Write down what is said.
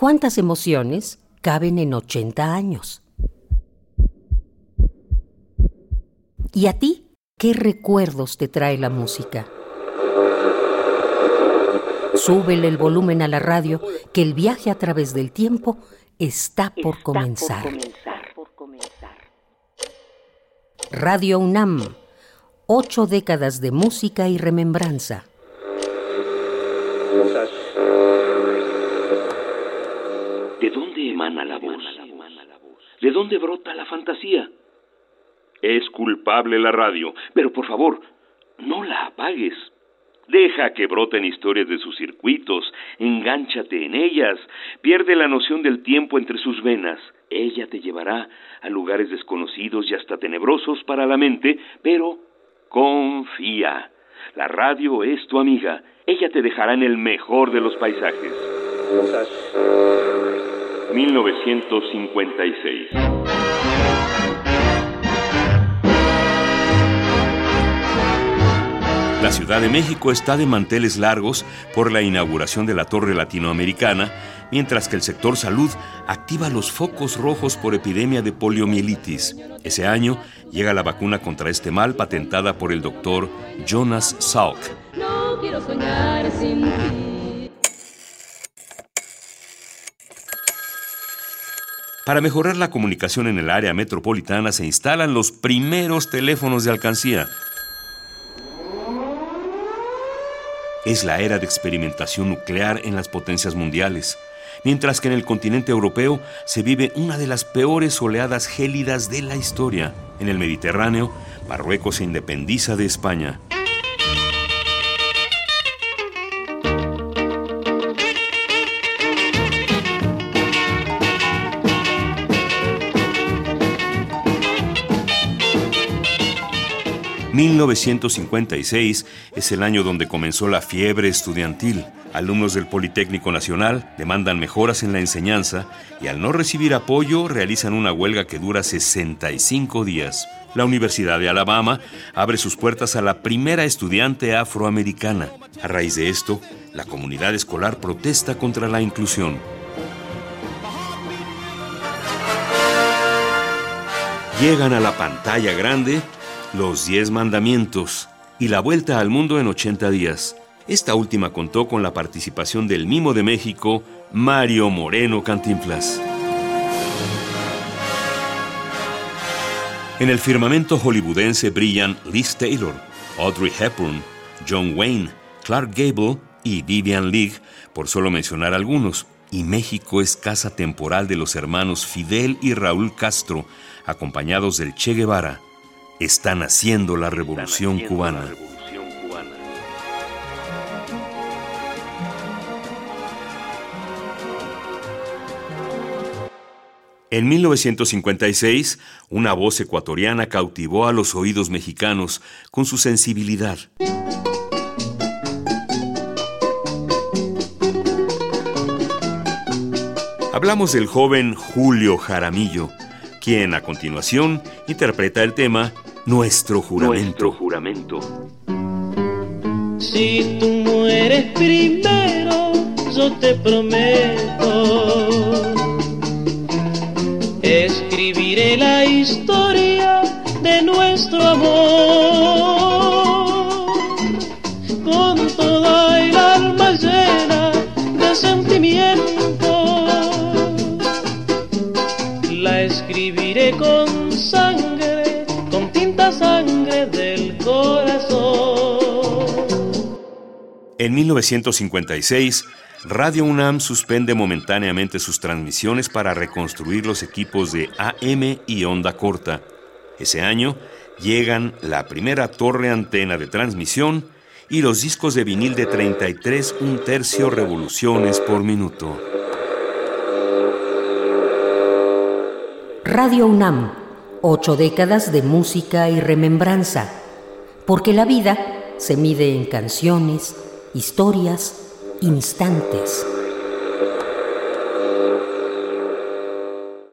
¿Cuántas emociones caben en 80 años? ¿Y a ti? ¿Qué recuerdos te trae la música? Súbele el volumen a la radio, que el viaje a través del tiempo está por comenzar. Radio UNAM, ocho décadas de música y remembranza. ¿De dónde emana la voz? ¿De dónde brota la fantasía? Es culpable la radio, pero por favor, no la apagues. Deja que broten historias de sus circuitos, engánchate en ellas, pierde la noción del tiempo entre sus venas. Ella te llevará a lugares desconocidos y hasta tenebrosos para la mente, pero confía. La radio es tu amiga. Ella te dejará en el mejor de los paisajes. 1956 La Ciudad de México está de manteles largos por la inauguración de la Torre Latinoamericana, mientras que el sector salud activa los focos rojos por epidemia de poliomielitis. Ese año llega la vacuna contra este mal patentada por el doctor Jonas Salk. No quiero soñar sin ti. Para mejorar la comunicación en el área metropolitana se instalan los primeros teléfonos de alcancía. Es la era de experimentación nuclear en las potencias mundiales, mientras que en el continente europeo se vive una de las peores oleadas gélidas de la historia. En el Mediterráneo, Marruecos se independiza de España. 1956 es el año donde comenzó la fiebre estudiantil. Alumnos del Politécnico Nacional demandan mejoras en la enseñanza y al no recibir apoyo realizan una huelga que dura 65 días. La Universidad de Alabama abre sus puertas a la primera estudiante afroamericana. A raíz de esto, la comunidad escolar protesta contra la inclusión. Llegan a la pantalla grande los Diez Mandamientos y La Vuelta al Mundo en 80 días. Esta última contó con la participación del Mimo de México, Mario Moreno Cantinflas. En el firmamento hollywoodense brillan Liz Taylor, Audrey Hepburn, John Wayne, Clark Gable y Vivian Leigh, por solo mencionar algunos. Y México es casa temporal de los hermanos Fidel y Raúl Castro, acompañados del Che Guevara están haciendo la revolución cubana. En 1956, una voz ecuatoriana cautivó a los oídos mexicanos con su sensibilidad. Hablamos del joven Julio Jaramillo, quien a continuación interpreta el tema nuestro juramento. juramento. Si tú mueres primero, yo te prometo. Escribiré la historia de nuestro amor con toda el alma llena de sentimiento. La escribiré con sangre En 1956, Radio UNAM suspende momentáneamente sus transmisiones para reconstruir los equipos de AM y onda corta. Ese año llegan la primera torre antena de transmisión y los discos de vinil de 33 un tercio revoluciones por minuto. Radio UNAM Ocho décadas de música y remembranza, porque la vida se mide en canciones, historias, instantes.